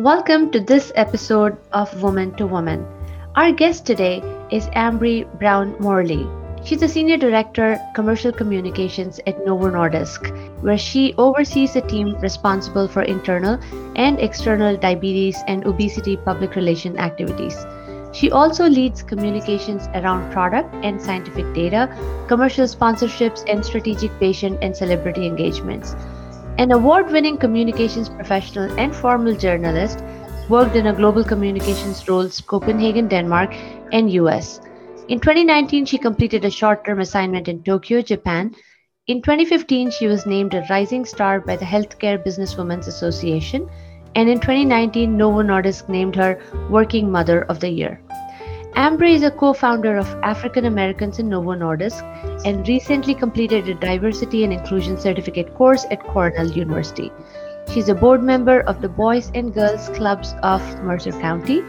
Welcome to this episode of Woman to Woman. Our guest today is Ambre Brown Morley. She's a Senior Director, Commercial Communications at Novo Nordisk, where she oversees a team responsible for internal and external diabetes and obesity public relation activities. She also leads communications around product and scientific data, commercial sponsorships, and strategic patient and celebrity engagements. An award winning communications professional and formal journalist, worked in a global communications roles Copenhagen, Denmark, and US. In 2019, she completed a short term assignment in Tokyo, Japan. In 2015, she was named a Rising Star by the Healthcare Businesswomen's Association and in 2019, Novo Nordisk named her Working Mother of the Year. Ambre is a co founder of African Americans in Novo Nordisk and recently completed a Diversity and Inclusion Certificate course at Cornell University. She's a board member of the Boys and Girls Clubs of Mercer County,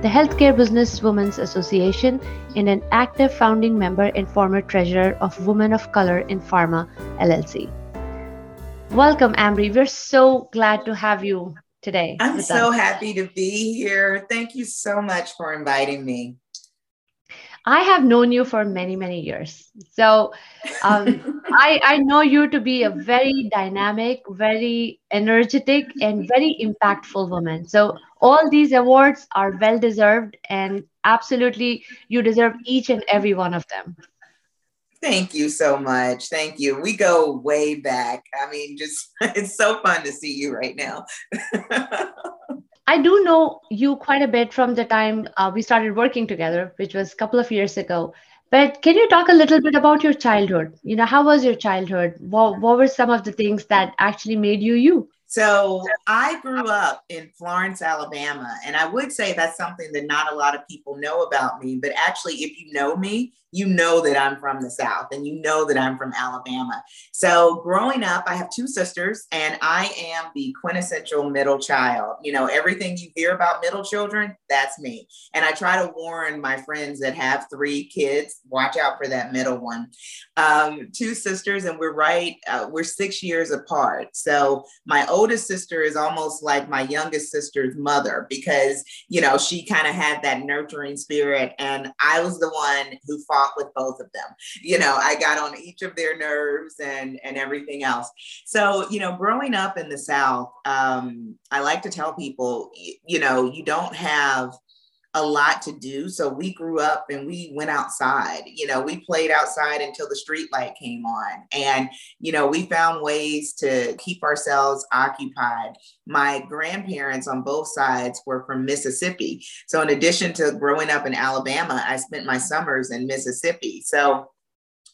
the Healthcare Businesswomen's Association, and an active founding member and former treasurer of Women of Color in Pharma LLC. Welcome, Ambre. We're so glad to have you today. I'm so us. happy to be here. Thank you so much for inviting me. I have known you for many, many years. So um, I, I know you to be a very dynamic, very energetic, and very impactful woman. So all these awards are well deserved, and absolutely, you deserve each and every one of them. Thank you so much. Thank you. We go way back. I mean, just it's so fun to see you right now. I do know you quite a bit from the time uh, we started working together, which was a couple of years ago. But can you talk a little bit about your childhood? You know, how was your childhood? What, what were some of the things that actually made you you? So I grew up in Florence, Alabama, and I would say that's something that not a lot of people know about me. But actually, if you know me, you know that I'm from the South and you know that I'm from Alabama. So growing up, I have two sisters and I am the quintessential middle child. You know, everything you hear about middle children, that's me. And I try to warn my friends that have three kids, watch out for that middle one. Um, two sisters, and we're right, uh, we're six years apart. So my oldest sister is almost like my youngest sister's mother because, you know, she kind of had that nurturing spirit. And I was the one who fought with both of them. You know, I got on each of their nerves and and everything else. So, you know, growing up in the South, um, I like to tell people, you know, you don't have a lot to do. So we grew up and we went outside. You know, we played outside until the street light came on. And, you know, we found ways to keep ourselves occupied. My grandparents on both sides were from Mississippi. So in addition to growing up in Alabama, I spent my summers in Mississippi. So,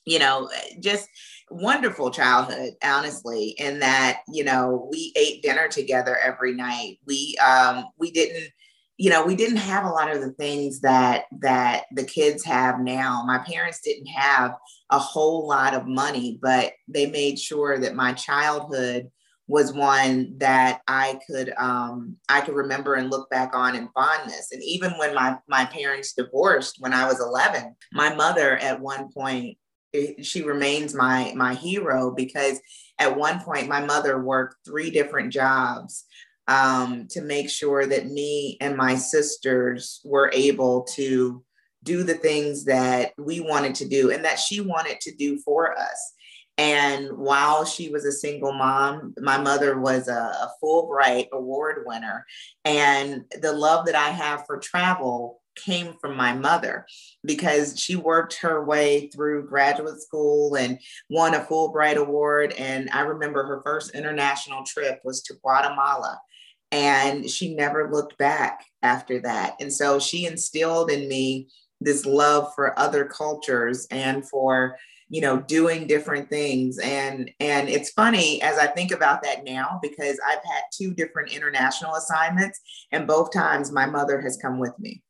you know, just wonderful childhood honestly in that you know we ate dinner together every night we um we didn't you know we didn't have a lot of the things that that the kids have now. My parents didn't have a whole lot of money but they made sure that my childhood was one that i could um, i could remember and look back on in fondness. And even when my my parents divorced when i was 11 my mother at one point eh, she remains my my hero because at one point my mother worked three different jobs um, to make sure that me and my sisters were able to do the things that we wanted to do and that she wanted to do for us. And while she was a single mom, my mother was a, a Fulbright award winner. And the love that I have for travel came from my mother because she worked her way through graduate school and won a Fulbright award. And I remember her first international trip was to Guatemala and she never looked back after that. And so she instilled in me this love for other cultures and for you know doing different things. And and it's funny as i think about that now because i've had two different international assignments and both times my mother has come with me.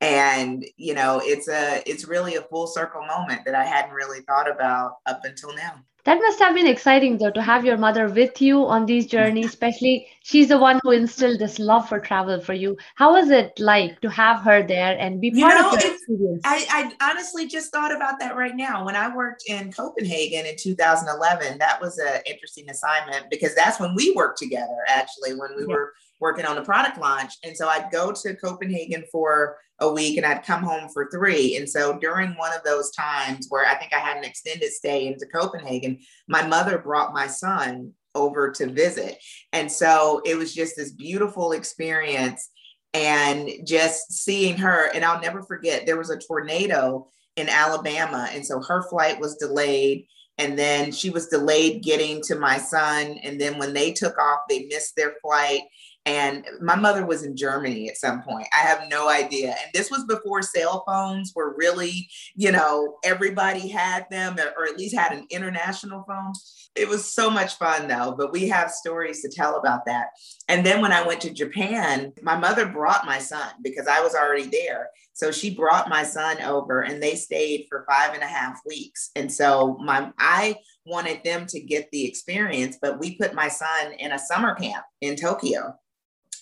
And you know it's a it's really a full circle moment that i hadn't really thought about up until now that must have been exciting though to have your mother with you on these journeys especially she's the one who instilled this love for travel for you. How was it like to have her there and be part you know, of your experience? I, I honestly just thought about that right now. When i worked in copenhagen in 2011 that was an interesting assignment because that's when we worked together actually when we yeah. were working on the product launch. And so I'd go to Copenhagen for a week and I'd come home for three. And so during one of those times where I think I had an extended stay into Copenhagen, my mother brought my son over to visit. And so it was just this beautiful experience and just seeing her. And I'll never forget, there was a tornado in Alabama. And so her flight was delayed. And then she was delayed getting to my son. And then when they took off, they missed their flight. And my mother was in Germany at some point. I have no idea. And this was before cell phones were really, you know, everybody had them or at least had an international phone. It was so much fun though, but we have stories to tell about that. And then when I went to Japan, my mother brought my son because I was already there. So she brought my son over and they stayed for five and a half weeks. And so my I wanted them to get the experience, but we put my son in a summer camp in Tokyo.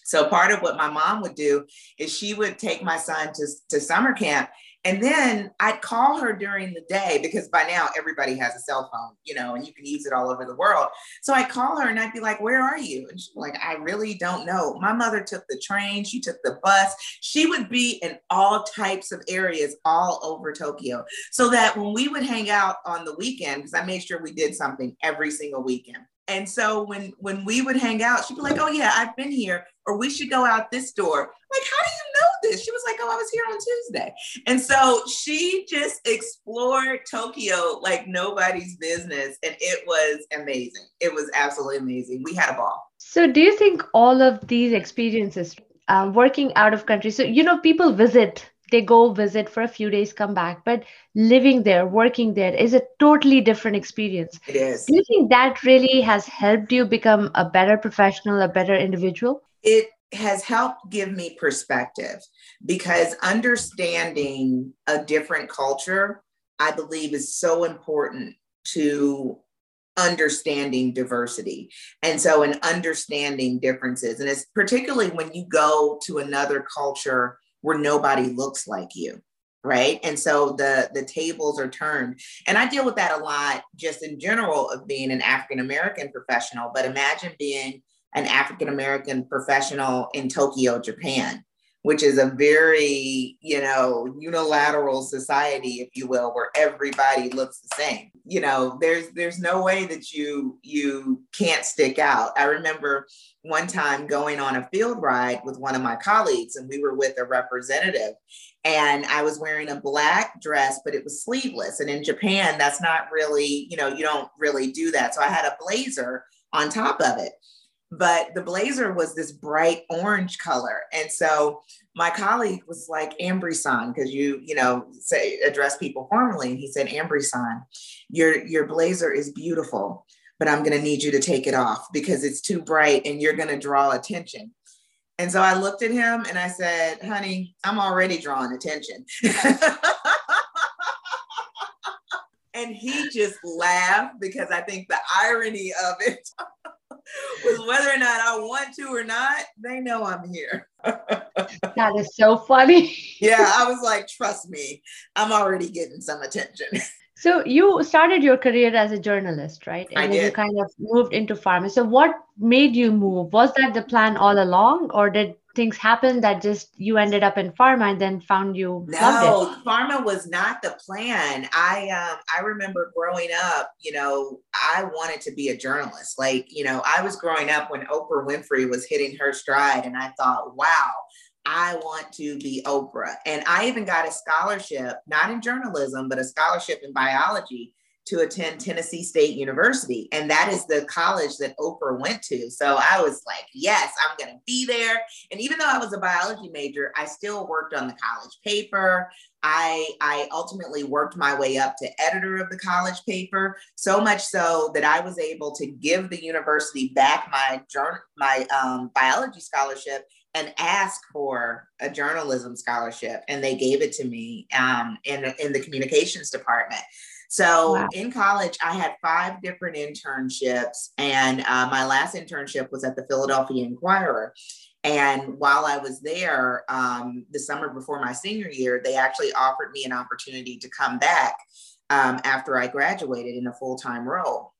So part of what my mom would do is she would take my son to, to summer camp and then I'd call her during the day because by now everybody has a cell phone, you know, and you can use it all over the world. So I'd call her and I'd be like, Where are you? And she's like, I really don't know. My mother took the train, she took the bus. She would be in all types of areas all over Tokyo. So that when we would hang out on the weekend, because I made sure we did something every single weekend. And so when when we would hang out, she'd be like, "Oh yeah, I've been here," or "We should go out this door." Like, how do you know this? She was like, "Oh, I was here on Tuesday," and so she just explored Tokyo like nobody's business, and it was amazing. It was absolutely amazing. We had a ball. So, do you think all of these experiences, uh, working out of country, so you know, people visit they go visit for a few days come back but living there working there is a totally different experience it is do you think that really has helped you become a better professional a better individual it has helped give me perspective because understanding a different culture i believe is so important to understanding diversity. And so in understanding differences and it's particularly when you go to another culture where nobody looks like you right? And so the the tables are turned. And i deal with that a lot just in general of being an african american professional but imagine being an african american professional in tokyo japan which is a very you know unilateral society if you will where everybody looks the same. You know there's there's no way that you you can't stick out. I remember one time going on a field ride with one of my colleagues and we were with a representative and i was wearing a black dress but it was sleeveless. And in japan that's not really you know you don't really do that. So i had a blazer on top of it but the blazer was this bright orange color. And so my colleague was like, Ambre-san, because you, you know, say address people formally. And he said, Ambre-san, your, your blazer is beautiful, but I'm going to need you to take it off because it's too bright and you're going to draw attention. And so I looked at him and I said, honey, I'm already drawing attention. and he just laughed because I think the irony of it was whether or not I want to or not, they know I'm here. that is so funny. yeah, I was like, trust me, I'm already getting some attention. So you started your career as a journalist, right? And I then did. you kind of moved into pharma. So what made you move? Was that the plan all along, or did things happened that just you ended up in pharma and then found you no pharma was not the plan. I um i remember growing up you know i wanted to be a journalist. Like you know i was growing up when oprah winfrey was hitting her stride and i thought wow I want to be Oprah. And I even got a scholarship, not in journalism, but a scholarship in biology to attend Tennessee State University. And that is the college that Oprah went to. So I was like, yes, I'm going to be there. And even though I was a biology major, I still worked on the college paper. I, I ultimately worked my way up to editor of the college paper, so much so that I was able to give the university back my, my um, biology scholarship and ask for a journalism scholarship. And they gave it to me um, in, in the communications department. So wow. in college, I had five different internships, and uh, my last internship was at the Philadelphia Inquirer. And while I was there, um, the summer before my senior year, they actually offered me an opportunity to come back um, after I graduated in a full time role.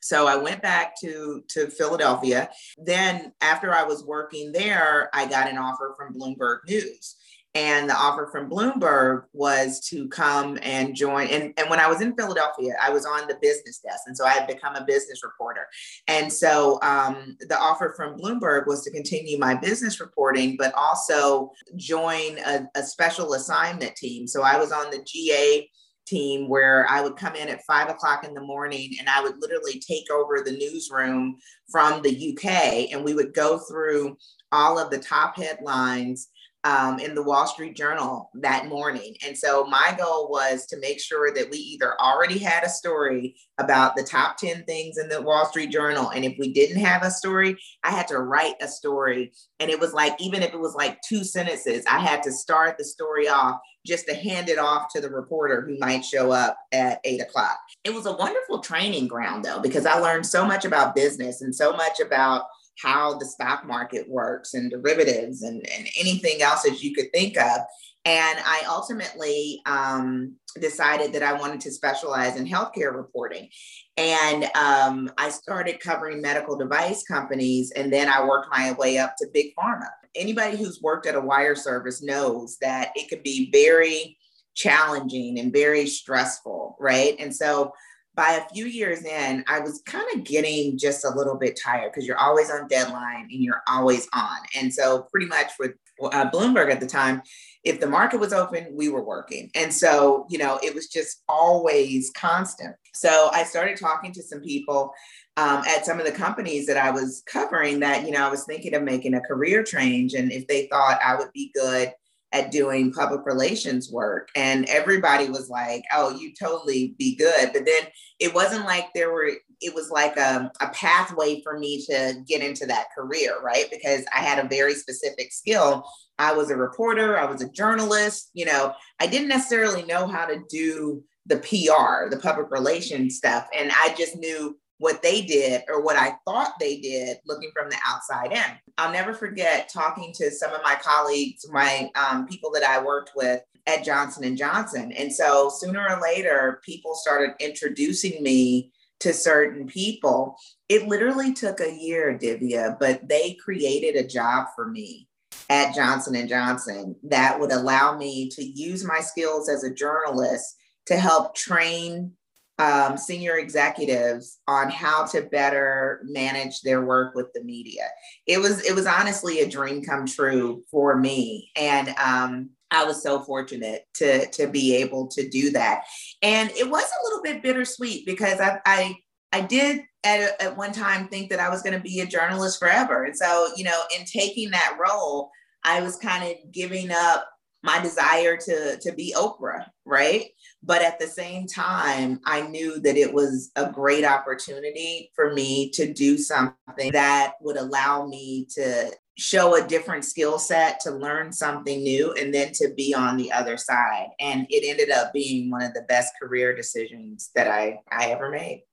so I went back to to Philadelphia. Then after I was working there, I got an offer from Bloomberg News. And the offer from Bloomberg was to come and join. And, and when I was in Philadelphia, I was on the business desk. And so I had become a business reporter. And so um, the offer from Bloomberg was to continue my business reporting, but also join a, a special assignment team. So I was on the GA team where I would come in at five o'clock in the morning and I would literally take over the newsroom from the UK and we would go through all of the top headlines um, in the Wall Street Journal that morning. And so my goal was to make sure that we either already had a story about the top 10 things in the Wall Street Journal. And if we didn't have a story, I had to write a story. And it was like, even if it was like two sentences, I had to start the story off just to hand it off to the reporter who might show up at eight o'clock. It was a wonderful training ground though, because I learned so much about business and so much about how the stock market works and derivatives and, and anything else that you could think of. And I ultimately um, decided that I wanted to specialize in healthcare reporting. And um, I started covering medical device companies, and then I worked my way up to big pharma. Anybody who's worked at a wire service knows that it can be very challenging and very stressful, right? And so by a few years in, I was kind of getting just a little bit tired because you're always on deadline and you're always on. And so, pretty much with uh, Bloomberg at the time, if the market was open, we were working. And so, you know, it was just always constant. So, I started talking to some people um, at some of the companies that I was covering that, you know, I was thinking of making a career change. And if they thought I would be good at doing public relations work. And everybody was like, oh, you totally be good. But then it wasn't like there were, it was like a, a pathway for me to get into that career, right? Because I had a very specific skill. I was a reporter, I was a journalist, you know, I didn't necessarily know how to do the PR, the public relations stuff. And I just knew what they did or what I thought they did looking from the outside in. I'll never forget talking to some of my colleagues, my um, people that I worked with at Johnson and Johnson. And so sooner or later, people started introducing me to certain people. It literally took a year, Divya, but they created a job for me at Johnson and Johnson that would allow me to use my skills as a journalist to help train um, senior executives on how to better manage their work with the media. It was it was honestly a dream come true for me, and um, I was so fortunate to to be able to do that. And it was a little bit bittersweet because I I, I did at, at one time think that I was going to be a journalist forever, and so you know, in taking that role, I was kind of giving up my desire to to be Oprah, right? But at the same time, I knew that it was a great opportunity for me to do something that would allow me to show a different skill set, to learn something new, and then to be on the other side. And it ended up being one of the best career decisions that I, I ever made.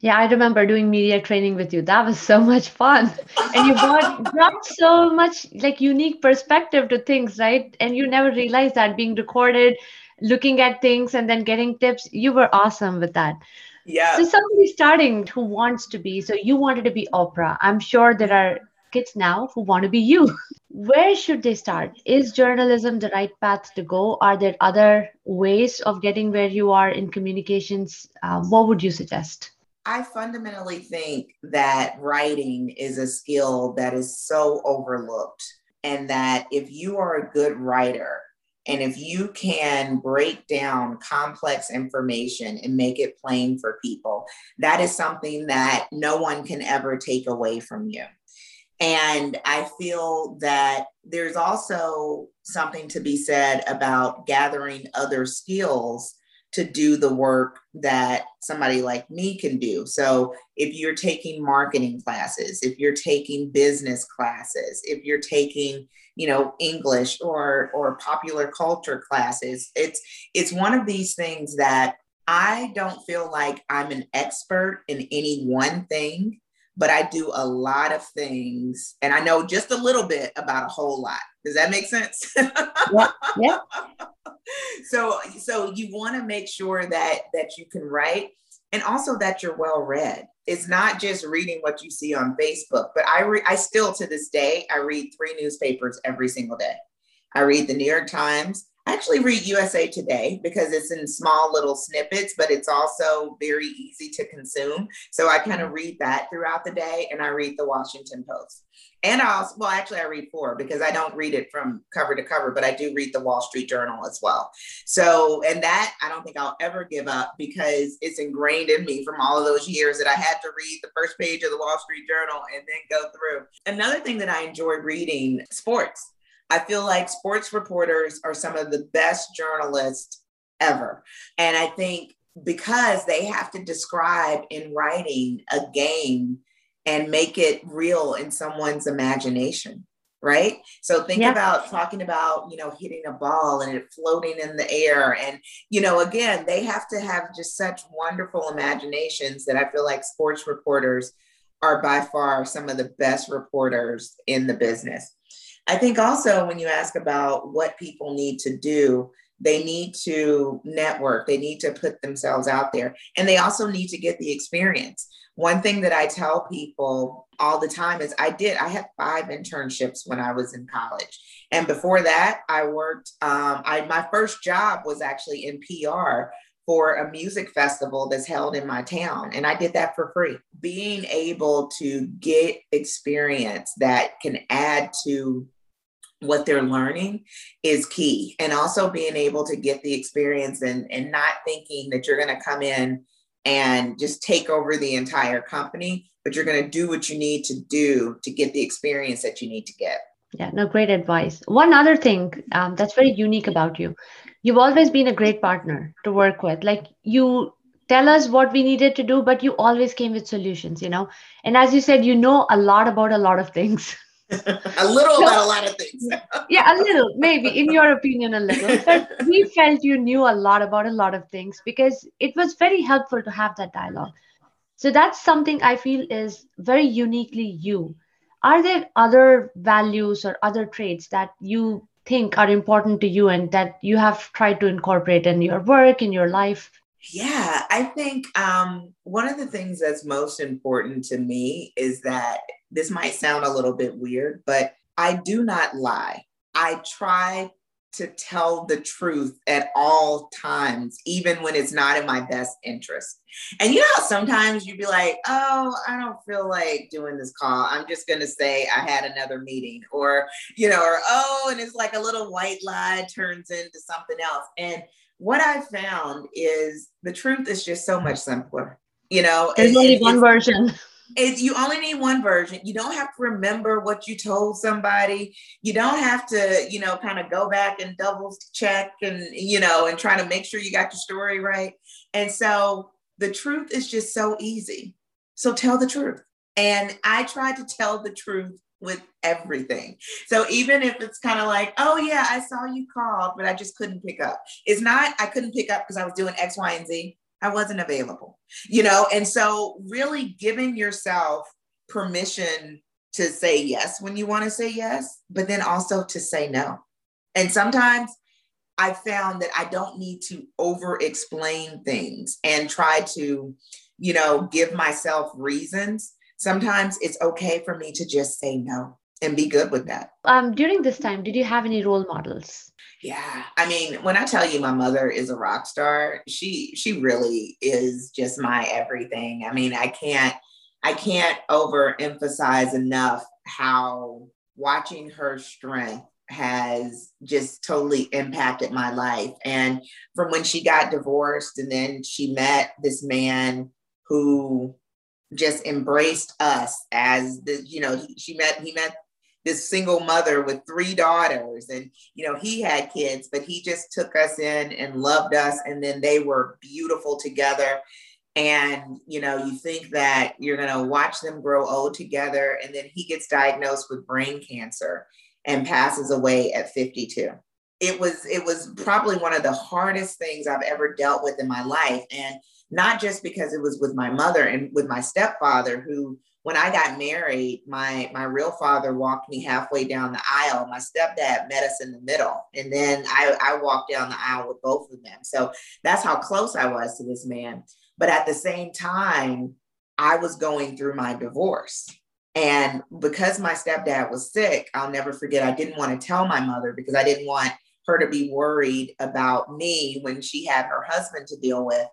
Yeah, I remember doing media training with you. That was so much fun. And you brought, brought so much like unique perspective to things, right? And you never realized that being recorded, looking at things and then getting tips. You were awesome with that. Yeah. So somebody starting who wants to be, so you wanted to be Oprah. I'm sure there are kids now who want to be you. Where should they start? Is journalism the right path to go? Are there other ways of getting where you are in communications? Uh, what would you suggest? I fundamentally think that writing is a skill that is so overlooked, and that if you are a good writer, and if you can break down complex information and make it plain for people, that is something that no one can ever take away from you. And I feel that there's also something to be said about gathering other skills to do the work that somebody like me can do. So, if you're taking marketing classes, if you're taking business classes, if you're taking, you know, English or or popular culture classes, it's it's one of these things that I don't feel like I'm an expert in any one thing, but I do a lot of things and I know just a little bit about a whole lot. Does that make sense? yeah. yeah. so so you want to make sure that that you can write and also that you're well read. It's not just reading what you see on Facebook, but I re- I still to this day I read three newspapers every single day. I read the New York Times, I actually read USA Today because it's in small little snippets, but it's also very easy to consume. So I kind of read that throughout the day and I read the Washington Post. And I also, well, actually, I read four because I don't read it from cover to cover, but I do read the Wall Street Journal as well. So, and that I don't think I'll ever give up because it's ingrained in me from all of those years that I had to read the first page of the Wall Street Journal and then go through. Another thing that I enjoy reading sports. I feel like sports reporters are some of the best journalists ever. And I think because they have to describe in writing a game and make it real in someone's imagination right? So think yeah. about talking about you know hitting a ball and it floating in the air. And you know again they have to have just such wonderful imaginations that i feel like sports reporters are by far some of the best reporters in the business. I think also when you ask about what people need to do, they need to network, they need to put themselves out there, and they also need to get the experience. One thing that I tell people all the time is I did, I had five internships when I was in college. And before that, I worked, um, I, my first job was actually in PR for a music festival that's held in my town. And I did that for free. Being able to get experience that can add to what they're learning is key. And also being able to get the experience and, and not thinking that you're going to come in and just take over the entire company, but you're going to do what you need to do to get the experience that you need to get. Yeah, no, great advice. One other thing um, that's very unique about you you've always been a great partner to work with. Like you tell us what we needed to do, but you always came with solutions, you know? And as you said, you know a lot about a lot of things. a little so, about a lot of things. yeah, a little, maybe, in your opinion, a little. But we felt you knew a lot about a lot of things because it was very helpful to have that dialogue. So that's something I feel is very uniquely you. Are there other values or other traits that you think are important to you and that you have tried to incorporate in your work, in your life? Yeah, I think um, one of the things that's most important to me is that this might sound a little bit weird, but I do not lie. I try to tell the truth at all times, even when it's not in my best interest. And you know how sometimes you'd be like, oh, I don't feel like doing this call. I'm just going to say I had another meeting, or, you know, or, oh, and it's like a little white lie turns into something else. And what I found is the truth is just so much simpler. You know, there's only one version it, you only need one version. You don't have to remember what you told somebody. You don't have to, you know, kind of go back and double check and, you know, and try to make sure you got your story right. And so the truth is just so easy. So tell the truth. And I try to tell the truth with everything. So even if it's kind of like, oh yeah, I saw you called, but I just couldn't pick up. It's not I couldn't pick up because I was doing X, Y, and Z. I wasn't available, you know? And so, really giving yourself permission to say yes when you want to say yes, but then also to say no. And sometimes I found that I don't need to over explain things and try to, you know, give myself reasons. Sometimes it's okay for me to just say no and be good with that. Um, during this time, did you have any role models? Yeah, I mean, when I tell you my mother is a rock star, she she really is just my everything. I mean, I can't I can't overemphasize enough how watching her strength has just totally impacted my life. And from when she got divorced and then she met this man who just embraced us as the, you know, she met, he met this single mother with three daughters and you know he had kids but he just took us in and loved us and then they were beautiful together. And you know you think that you're going to watch them grow old together and then he gets diagnosed with brain cancer and passes away at 52 it was it was probably one of the hardest things i've ever dealt with in my life and not just because it was with my mother and with my stepfather who when I got married, my my real father walked me halfway down the aisle. My stepdad met us in the middle, and then I, I walked down the aisle with both of them. So that's how close I was to this man. But at the same time, I was going through my divorce. And because my stepdad was sick, I'll never forget, I didn't want to tell my mother because I didn't want her to be worried about me when she had her husband to deal with.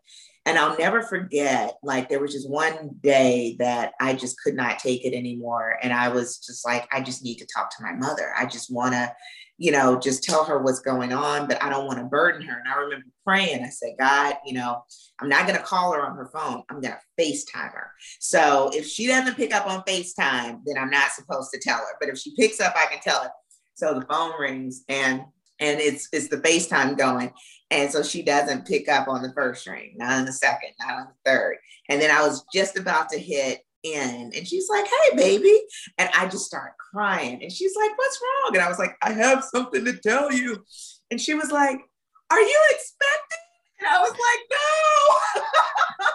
And I'll never forget, like, there was just one day that I just could not take it anymore. And I was just like, I just need to talk to my mother. I just want to, you know, just tell her what's going on, but I don't want to burden her. And I remember praying, I said, God, you know, I'm not going to call her on her phone. I'm going to FaceTime her. So if she doesn't pick up on FaceTime, then I'm not supposed to tell her. But if she picks up, I can tell her. So the phone rings and and it's it's the FaceTime going. And so she doesn't pick up on the first ring, not on the second, not on the third. And then I was just about to hit in and she's like, hey, baby. And I just start crying. And she's like, what's wrong? And I was like, I have something to tell you. And she was like, are you expecting? And I was like, no.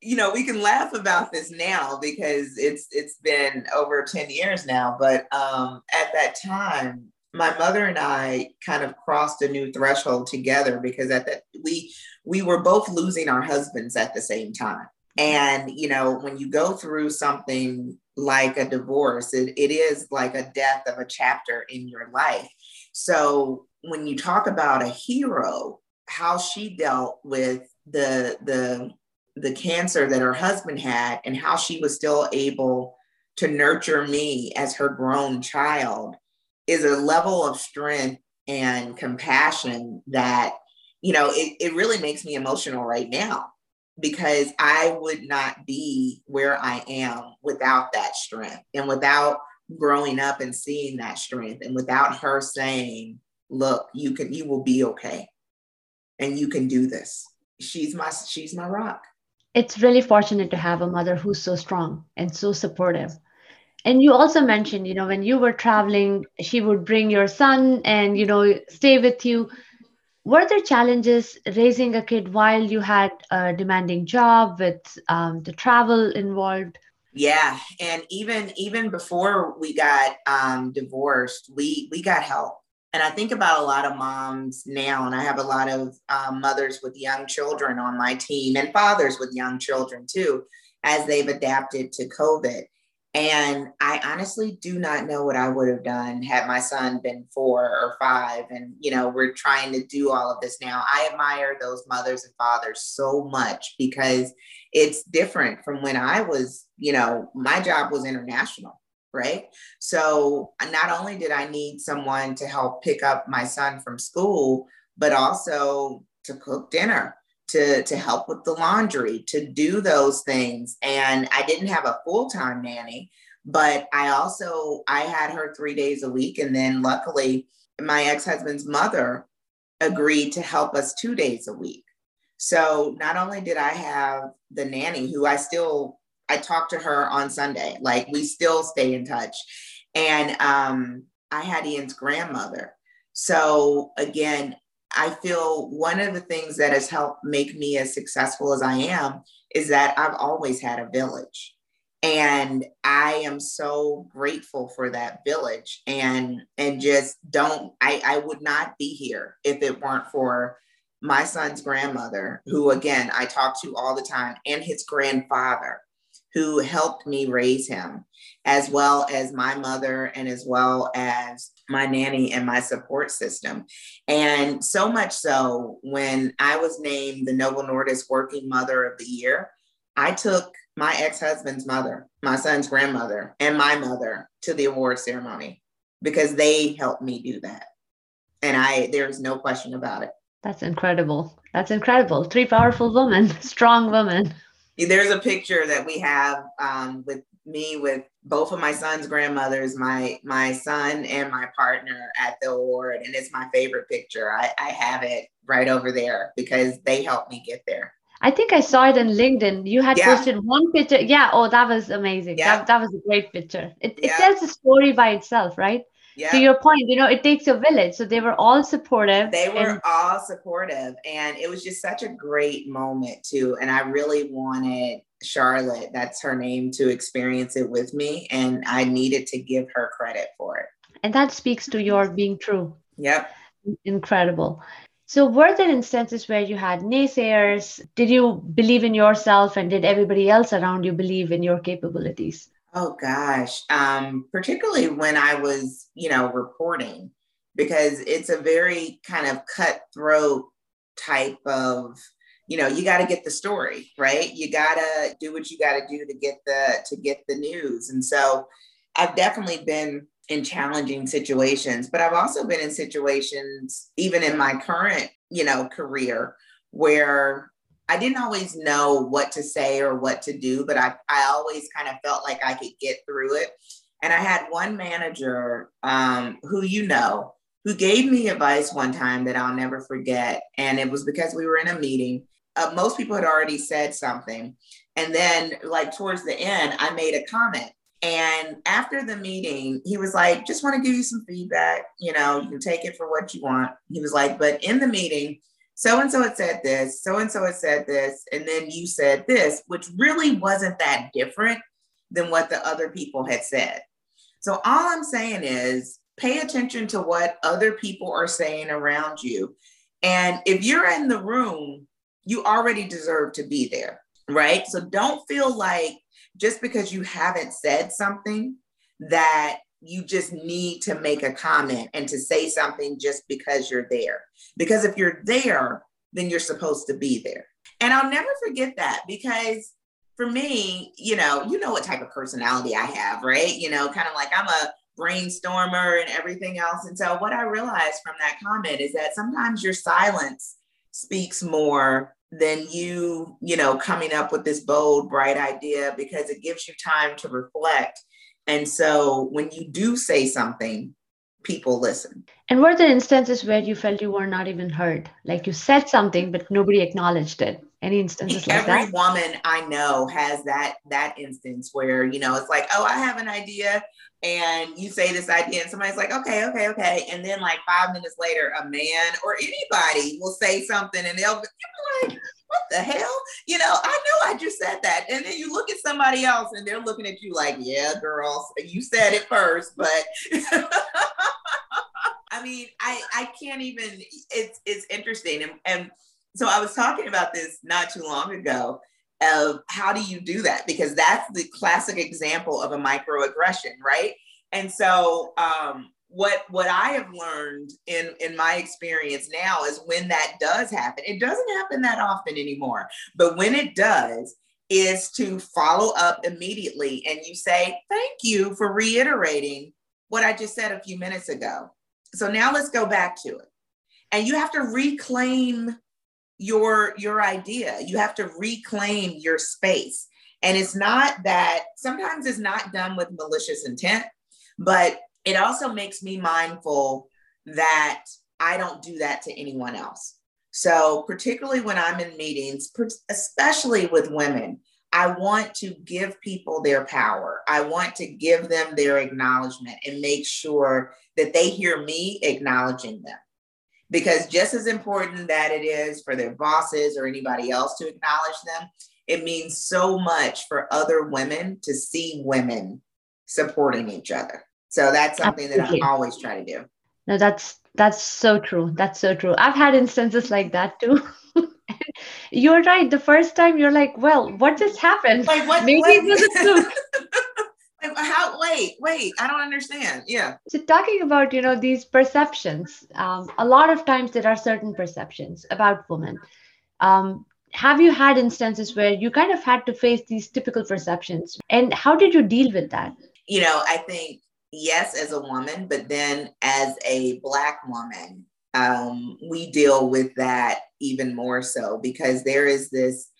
you know, we can laugh about this now because it's it's been over 10 years now. But um, at that time, my mother and I kind of crossed a new threshold together because at that we we were both losing our husbands at the same time. And you know, when you go through something like a divorce, it, it is like a death of a chapter in your life. So when you talk about a hero, how she dealt with the the the cancer that her husband had and how she was still able to nurture me as her grown child is a level of strength and compassion that you know it, it really makes me emotional right now because i would not be where i am without that strength and without growing up and seeing that strength and without her saying look you can you will be okay and you can do this. She's my she's my rock. It's really fortunate to have a mother who's so strong and so supportive and you also mentioned you know when you were traveling she would bring your son and you know stay with you. Were there challenges raising a kid while you had a demanding job with um, the travel involved? Yeah and even even before we got um, divorced we we got help. And i think about a lot of moms now and i have a lot of um, mothers with young children on my team and fathers with young children too as they've adapted to covid and I honestly do not know what I would have done had my son been four or five. And, you know, we're trying to do all of this now. I admire those mothers and fathers so much because it's different from when I was, you know, my job was international, right? So uh, not only did I need someone to help pick up my son from school, but also to cook dinner to to help with the laundry, to do those things. And I didn't have a full-time nanny, but I also I had her 3 days a week and then luckily my ex-husband's mother agreed to help us 2 days a week. So not only did I have the nanny who I still I talked to her on Sunday, like we still stay in touch. And um I had Ian's grandmother. So again, I feel one of the things that has helped make me as successful as I am is that I've always had a village. And I am so grateful for that village and and just don't I, I would not be here if it weren't for my son's grandmother, who again I talk to all the time, and his grandfather who helped me raise him, as well as my mother and as well as my nanny and my support system. And so much so, when I was named the Novo Nordisk Working Mother of the Year, I took my ex husband's mother, my son's grandmother, and my mother to the award ceremony because they helped me do that. And I, there's no question about it. That's incredible. That's incredible. Three powerful women, strong women there's a picture that we have um, with me with both of my son's grandmothers, my my son and my partner at the award, and it's my favorite picture. I, I have it right over there because they helped me get there. I think I saw it in LinkedIn. You had yeah. posted one picture. Yeah. Oh, that was amazing. Yeah. That, that was a great picture. It, it yeah. tells a story by itself, right? yeah. to your point, you know, it takes a village. So they were all supportive. They were and- all supportive. And it was just such a great moment, too. And I really wanted Charlotte, that's her name, to experience it with me. And I needed to give her credit for it. And that speaks to your being true. Yep. Incredible. So, were there instances where you had naysayers? Did you believe in yourself, and did everybody else around you believe in your capabilities? Oh gosh, um, particularly when I was, you know, reporting, because it's a very kind of cutthroat type of, you know, you got to get the story right. You got to do what you got to do to get the to get the news, and so I've definitely been in challenging situations, but I've also been in situations, even in my current, you know, career, where I didn't always know what to say or what to do, but I, I always kind of felt like I could get through it. And I had one manager um, who you know, who gave me advice one time that I'll never forget. And it was because we were in a meeting. Uh, most people had already said something. And then, like, towards the end, I made a comment. And after the meeting, he was like, just want to give you some feedback. You know, you can take it for what you want. He was like, but in the meeting, so and so had said this, so and so had said this, and then you said this, which really wasn't that different than what the other people had said. So all I'm saying is pay attention to what other people are saying around you. And if you're in the room, you already deserve to be there, right? So don't feel like just because you haven't said something that you just need to make a comment and to say something just because you're there. Because if you're there, then you're supposed to be there. And I'll never forget that because for me, you know, you know what type of personality I have, right? You know, kind of like I'm a brainstormer and everything else. And so what I realized from that comment is that sometimes your silence speaks more than you, you know, coming up with this bold, bright idea because it gives you time to reflect. And so when you do say something, people listen. And were there instances where you felt you were not even heard? Like you said something, but nobody acknowledged it? Any instances like that? Every woman I know has that that instance where, you know, it's like, oh, I have an idea. And you say this idea, and somebody's like, okay, okay, okay. And then like five minutes later, a man or anybody will say something and they'll be like, what the hell? You know, I know I just said that. And then you look at somebody else and they're looking at you like, yeah, girls, you said it first, but I mean, I I can't even it's it's interesting. And, and so I was talking about this not too long ago of how do you do that? Because that's the classic example of a microaggression, right? And so um what what I have learned in in my experience now is when that does happen, it doesn't happen that often anymore, but when it does, is to follow up immediately and you say, "Thank you for reiterating what I just said a few minutes ago." So now let's go back to it. And you have to reclaim your your idea. You have to reclaim your space. And it's not that sometimes it's not done with malicious intent, but it also makes me mindful that I don't do that to anyone else. So, particularly when I'm in meetings, especially with women, I want to give people their power. I want to give them their acknowledgement and make sure that they hear me acknowledging them. Because just as important that it is for their bosses or anybody else to acknowledge them, it means so much for other women to see women supporting each other. So that's something Absolutely. that I always try to do. No, that's that's so true. That's so true. I've had instances like that too. you're right. The first time you're like, well, what just happened? Like what? Maybe what? it wasn't true. How? Wait, wait. I don't understand. Yeah. So talking about you know these perceptions, um, a lot of times there are certain perceptions about women. Um, have you had instances where you kind of had to face these typical perceptions, and how did you deal with that? You know, I think yes, as a woman, but then as a Black woman, um, we deal with that even more so because there is this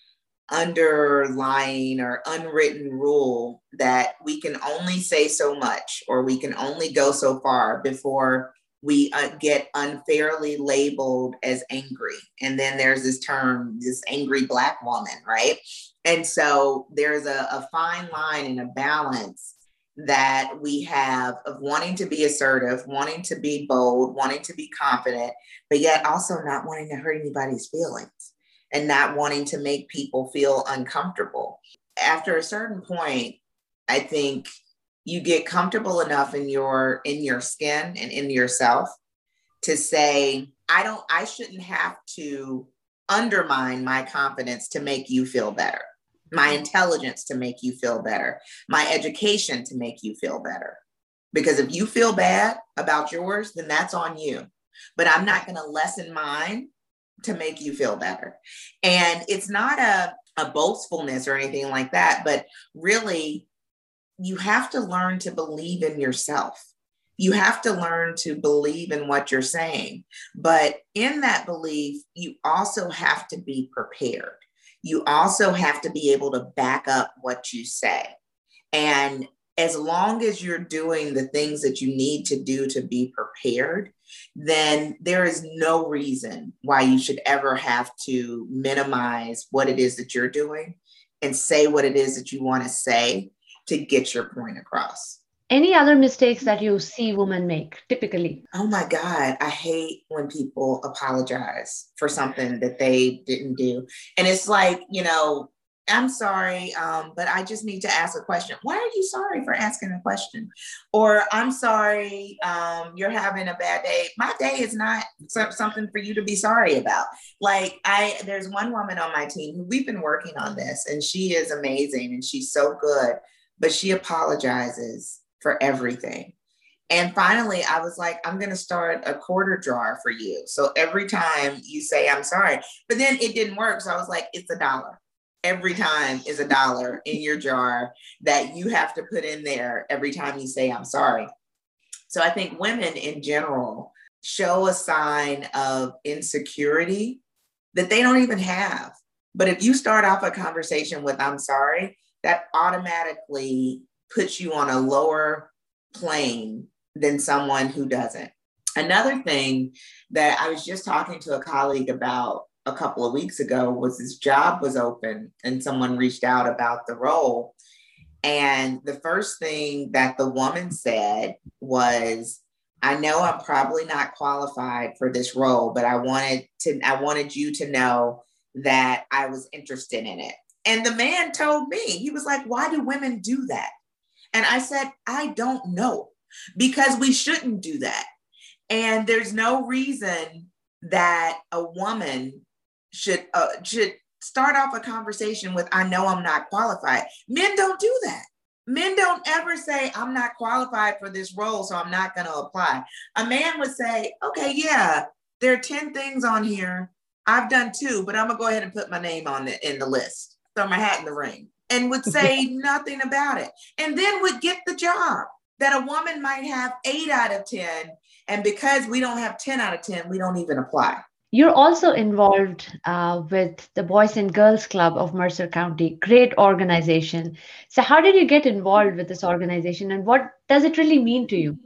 underlying or unwritten rule that we can only say so much or we can only go so far before we uh, get unfairly labeled as angry. And then there's this term, this angry Black woman, right? And so there's a, a fine line and a balance that we have of wanting to be assertive, wanting to be bold, wanting to be confident, but yet also not wanting to hurt anybody's feelings and not wanting to make people feel uncomfortable. After a certain point, I think you get comfortable enough in your in your skin and in yourself to say I don't, I shouldn't have to undermine my confidence to make you feel better, my intelligence to make you feel better, my education to make you feel better. Because if you feel bad about yours, then that's on you. But I'm not going to lessen mine to make you feel better. And it's not a, a boastfulness or anything like that, but really, you have to learn to believe in yourself you have to learn to believe in what you're saying. But in that belief, you also have to be prepared. You also have to be able to back up what you say. And as long as you're doing the things that you need to do to be prepared, then there is no reason why you should ever have to minimize what it is that you're doing and say what it is that you want to say to get your point across. Any other mistakes that you see women make typically? Oh my God. I hate when people apologize for something that they didn't do. And it's like, you know, I'm sorry, um, but I just need to ask a question. Why are you sorry for asking a question? Or I'm sorry, um, you're having a bad day. My day is not something for you to be sorry about. Like I, there's one woman on my team who we've been working on this, and she is amazing and she's so good, but she apologizes for everything. And finally, I was like, I'm going to start a quarter jar for you. So every time you say, I'm sorry, but then it didn't work. So I was like, it's a dollar. Every time is a dollar in your jar that you have to put in there every time you say, I'm sorry. So I think women in general show a sign of insecurity that they don't even have. But if you start off a conversation with, I'm sorry, that automatically puts you on a lower plane than someone who doesn't. Another thing that I was just talking to a colleague about a couple of weeks ago was this job was open and someone reached out about the role. And the first thing that the woman said was, I know I'm probably not qualified for this role, but I wanted to I wanted you to know that I was interested in it. And the man told me, he was like, why do women do that? And I said, I don't know because we shouldn't do that. And there's no reason that a woman should uh, should start off a conversation with I know I'm not qualified. Men don't do that. Men don't ever say I'm not qualified for this role so I'm not going to apply. A man would say, "Okay, yeah, there are 10 things on here. I've done two, but I'm going to go ahead and put my name on it in the list. Throw my hat in the ring." And would say nothing about it. And then would get the job that a woman might have eight out of 10 and because we don't have 10 out of 10 we don't even apply. You're also involved uh, with the boys and girls club of mercer county. Great organization. So how did you get involved with this organization and what does it really mean to you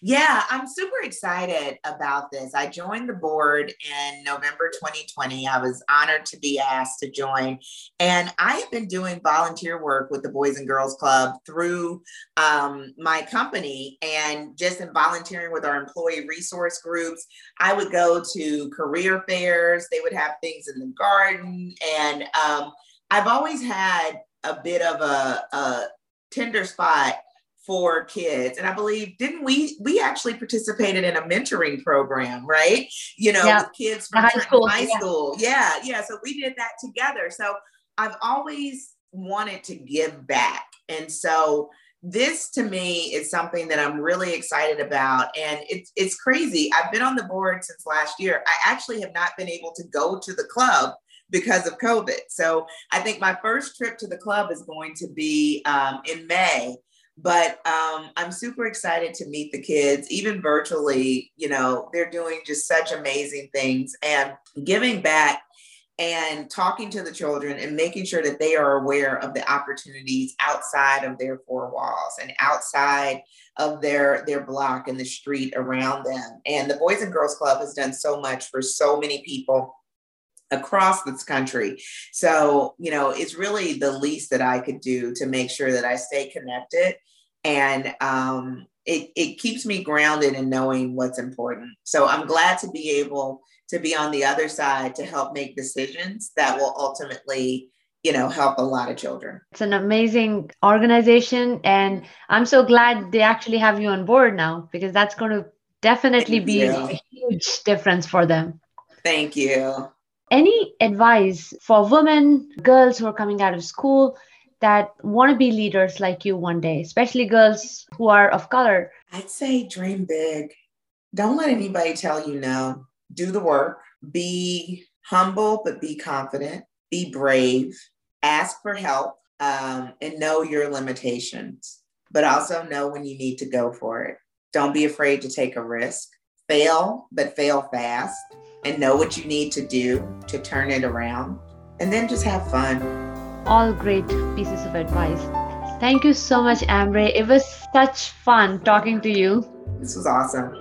yeah, I'm super excited about this. I joined the board in November 2020. I was honored to be asked to join. And I have been doing volunteer work with the Boys and Girls Club through um, my company and just in volunteering with our employee resource groups. I would go to career fairs, they would have things in the garden. And um, I've always had a bit of a, a tender spot for kids and i believe didn't we we actually participated in a mentoring program right you know yeah. kids from high, school, high yeah. school yeah yeah so we did that together so i've always wanted to give back and so this to me is something that I'm really excited about. And it's it's crazy. I've been on the board since last year. I actually have not been able to go to the club because of COVID. So I think my first trip to the club is going to be um, in May. But um, I'm super excited to meet the kids, even virtually. You know, they're doing just such amazing things and giving back and talking to the children and making sure that they are aware of the opportunities outside of their four walls and outside of their their block and the street around them and the boys and girls club has done so much for so many people across this country. So, you know, it's really the least that I could do to make sure that I stay connected and um, it, it keeps me grounded in knowing what's important. So I'm glad to be able to be on the other side to help make decisions that will ultimately you know help a lot of children it's an amazing organization and i'm so glad they actually have you on board now because that's going to definitely Thank be you. a huge difference for them. Thank you. Any advice for women, girls who are coming out of school that want to be leaders like you one day, especially girls who are of color? I'd say dream big. Don't let anybody tell you no. Do the work. Be humble, but be confident. Be brave. Ask for help um, and know your limitations, but also know when you need to go for it. Don't be afraid to take a risk. Fail, but fail fast and know what you need to do to turn it around. And then just have fun. All great pieces of advice. Thank you so much, Ambre. It was such fun talking to you. This was awesome.